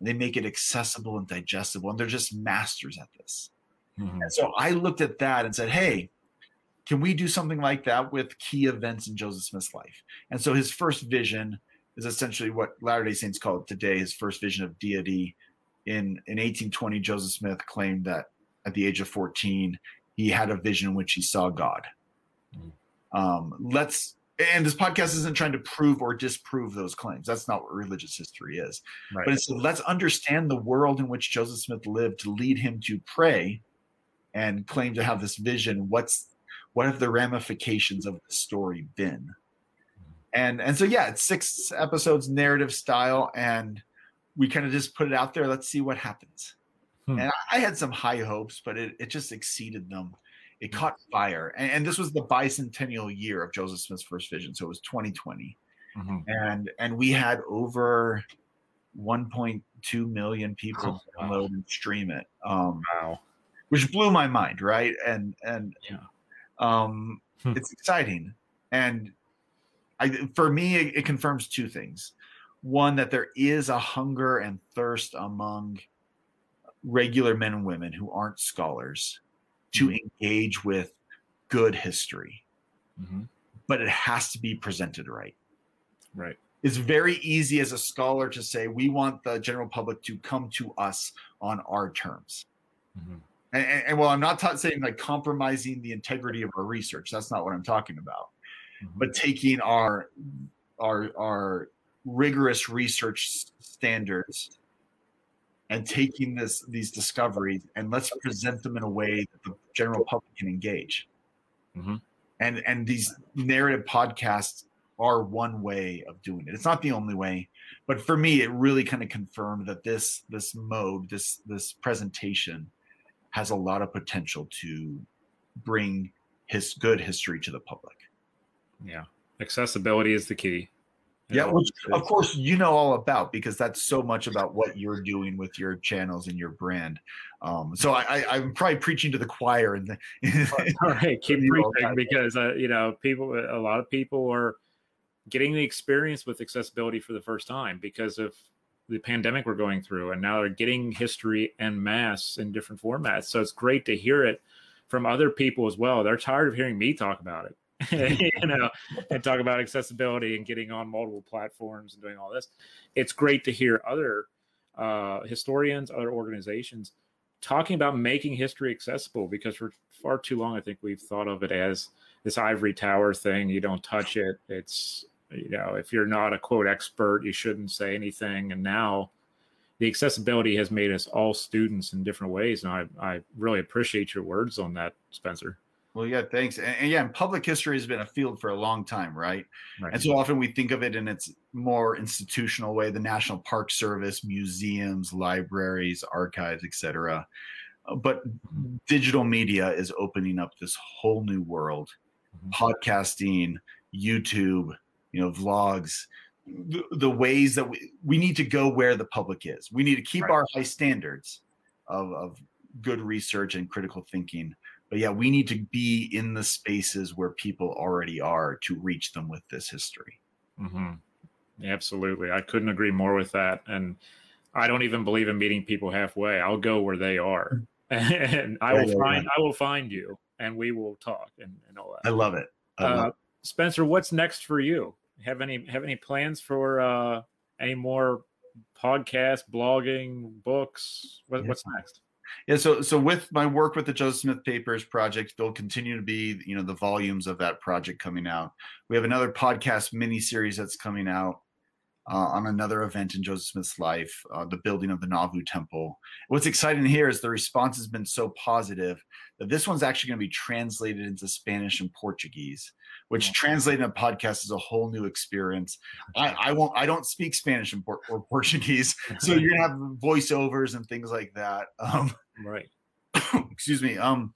They make it accessible and digestible and they're just masters at this. Mm-hmm. and so i looked at that and said hey can we do something like that with key events in joseph smith's life? And so his first vision is essentially what latter day saints call it today his first vision of deity. In in 1820 joseph smith claimed that at the age of 14 he had a vision in which he saw god. Mm-hmm. Um, let's and this podcast isn't trying to prove or disprove those claims. That's not what religious history is. Right. But it's let's understand the world in which Joseph Smith lived to lead him to pray and claim to have this vision. What's what have the ramifications of the story been? And and so yeah, it's six episodes narrative style, and we kind of just put it out there. Let's see what happens. Hmm. And I had some high hopes, but it, it just exceeded them it caught fire, and, and, this was the bicentennial year of Joseph Smith's first vision, so it was 2020, mm-hmm. and and we had over 1.2 million people oh, download and stream it. Um, wow, which blew my mind, right? And and yeah, um, hmm. it's exciting, and I for me it, it confirms two things. One that there is a hunger and thirst among regular men and women who aren't scholars to mm-hmm. engage with good history. Mm-hmm. But it has to be presented right. Right. It's very easy as a scholar to say we want the general public to come to us on our terms. Mm-hmm. And, and, and, well, I'm not ta- saying like compromising the integrity of our research. That's not what I'm talking about. Mm-hmm. But taking our our our rigorous research standards and taking this these discoveries and let's present them in a way that the general public can engage. Mm-hmm. And and these narrative podcasts are one way of doing it. It's not the only way, but for me, it really kind of confirmed that this this mode, this this presentation, has a lot of potential to bring his good history to the public. Yeah, accessibility is the key. Yeah, which of course you know all about because that's so much about what you're doing with your channels and your brand. Um, so I, I, am probably preaching to the choir and the, all right, keep preaching because uh, you know people, a lot of people are getting the experience with accessibility for the first time because of the pandemic we're going through, and now they're getting history and mass in different formats. So it's great to hear it from other people as well. They're tired of hearing me talk about it you know, and talk about accessibility and getting on multiple platforms and doing all this. It's great to hear other uh, historians, other organizations talking about making history accessible because for far too long, I think we've thought of it as this ivory tower thing. You don't touch it. It's, you know, if you're not a quote expert, you shouldn't say anything. And now the accessibility has made us all students in different ways. And I, I really appreciate your words on that, Spencer. Well, yeah, thanks. And, and, yeah, public history has been a field for a long time, right? right? And so often we think of it in its more institutional way: the National Park Service, museums, libraries, archives, etc. Uh, but digital media is opening up this whole new world: mm-hmm. podcasting, YouTube, you know, vlogs. The, the, ways that we, we need to go where the public is. We need to keep right. our high standards of, of good research and critical thinking but yeah, we need to be in the spaces where people already are to reach them with this history. Mm-hmm. Absolutely. I couldn't agree more with that. And I don't even believe in meeting people halfway. I'll go where they are and I will find, I will find you and we will talk and, and all that. I love it. I love uh, Spencer, what's next for you? Have any, have any plans for, uh, any more podcast, blogging, books? What, yeah. What's next? Yeah, so so with my work with the Joseph Smith Papers project, there'll continue to be you know the volumes of that project coming out. We have another podcast mini series that's coming out uh, on another event in Joseph Smith's life, uh, the building of the Nauvoo Temple. What's exciting here is the response has been so positive that this one's actually going to be translated into Spanish and Portuguese, which translating a podcast is a whole new experience. I, I won't, I don't speak Spanish or Portuguese, so you're gonna have voiceovers and things like that. Um, right. excuse me. Um,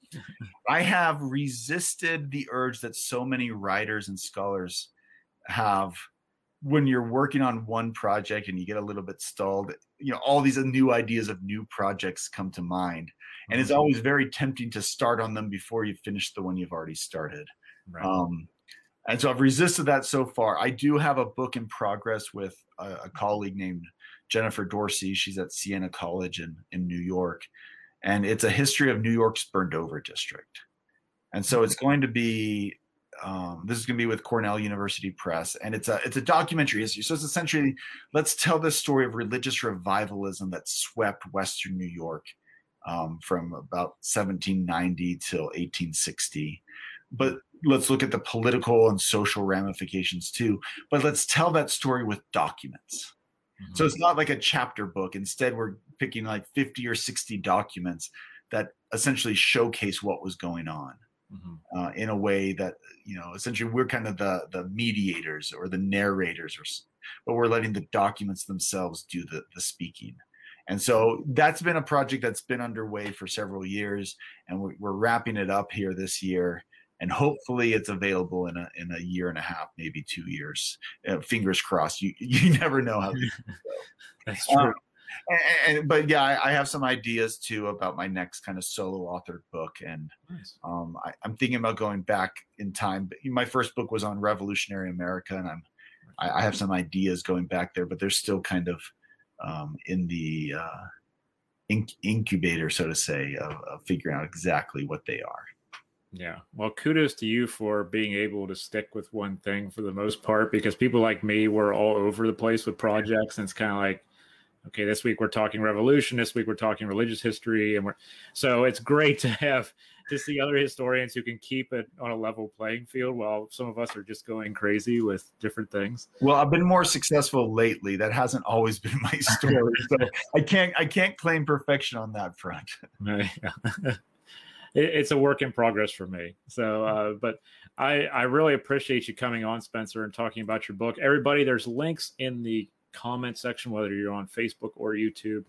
I have resisted the urge that so many writers and scholars have when you're working on one project and you get a little bit stalled you know all these new ideas of new projects come to mind and it's mm-hmm. always very tempting to start on them before you finish the one you've already started right. um, and so i've resisted that so far i do have a book in progress with a, a colleague named jennifer dorsey she's at siena college in, in new york and it's a history of new york's burned over district and so it's mm-hmm. going to be um, this is going to be with Cornell University Press, and it's a it's a documentary history. So it's essentially let's tell the story of religious revivalism that swept Western New York um, from about 1790 till 1860. But let's look at the political and social ramifications too. But let's tell that story with documents. Mm-hmm. So it's not like a chapter book. Instead, we're picking like 50 or 60 documents that essentially showcase what was going on mm-hmm. uh, in a way that you know essentially we're kind of the the mediators or the narrators or but we're letting the documents themselves do the the speaking and so that's been a project that's been underway for several years and we're, we're wrapping it up here this year and hopefully it's available in a in a year and a half, maybe two years. Uh, fingers crossed. You you never know how. That's true. Um, and, and, but yeah, I, I, have some ideas too about my next kind of solo authored book, and nice. um, I, am thinking about going back in time. My first book was on revolutionary America, and I'm I, I have some ideas going back there, but they're still kind of um, in the uh, inc- incubator, so to say, of, of figuring out exactly what they are. Yeah. Well, kudos to you for being able to stick with one thing for the most part because people like me were all over the place with projects and it's kind of like okay, this week we're talking revolution, this week we're talking religious history, and we're so it's great to have to see other historians who can keep it on a level playing field while some of us are just going crazy with different things. Well, I've been more successful lately. That hasn't always been my story, so I can't I can't claim perfection on that front. it's a work in progress for me. So, uh, but I I really appreciate you coming on, Spencer, and talking about your book. Everybody, there's links in the comment section, whether you're on Facebook or YouTube,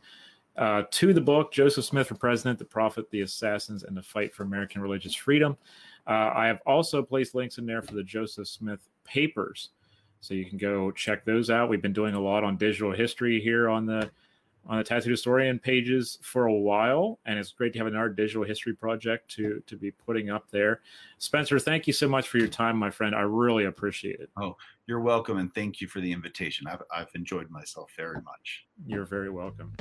uh, to the book Joseph Smith for President, The Prophet, the Assassins, and the Fight for American Religious Freedom. Uh, I have also placed links in there for the Joseph Smith papers. So you can go check those out. We've been doing a lot on digital history here on the on the Tattooed Historian pages for a while, and it's great to have another digital history project to to be putting up there. Spencer, thank you so much for your time, my friend. I really appreciate it. Oh, you're welcome, and thank you for the invitation. I've I've enjoyed myself very much. You're very welcome.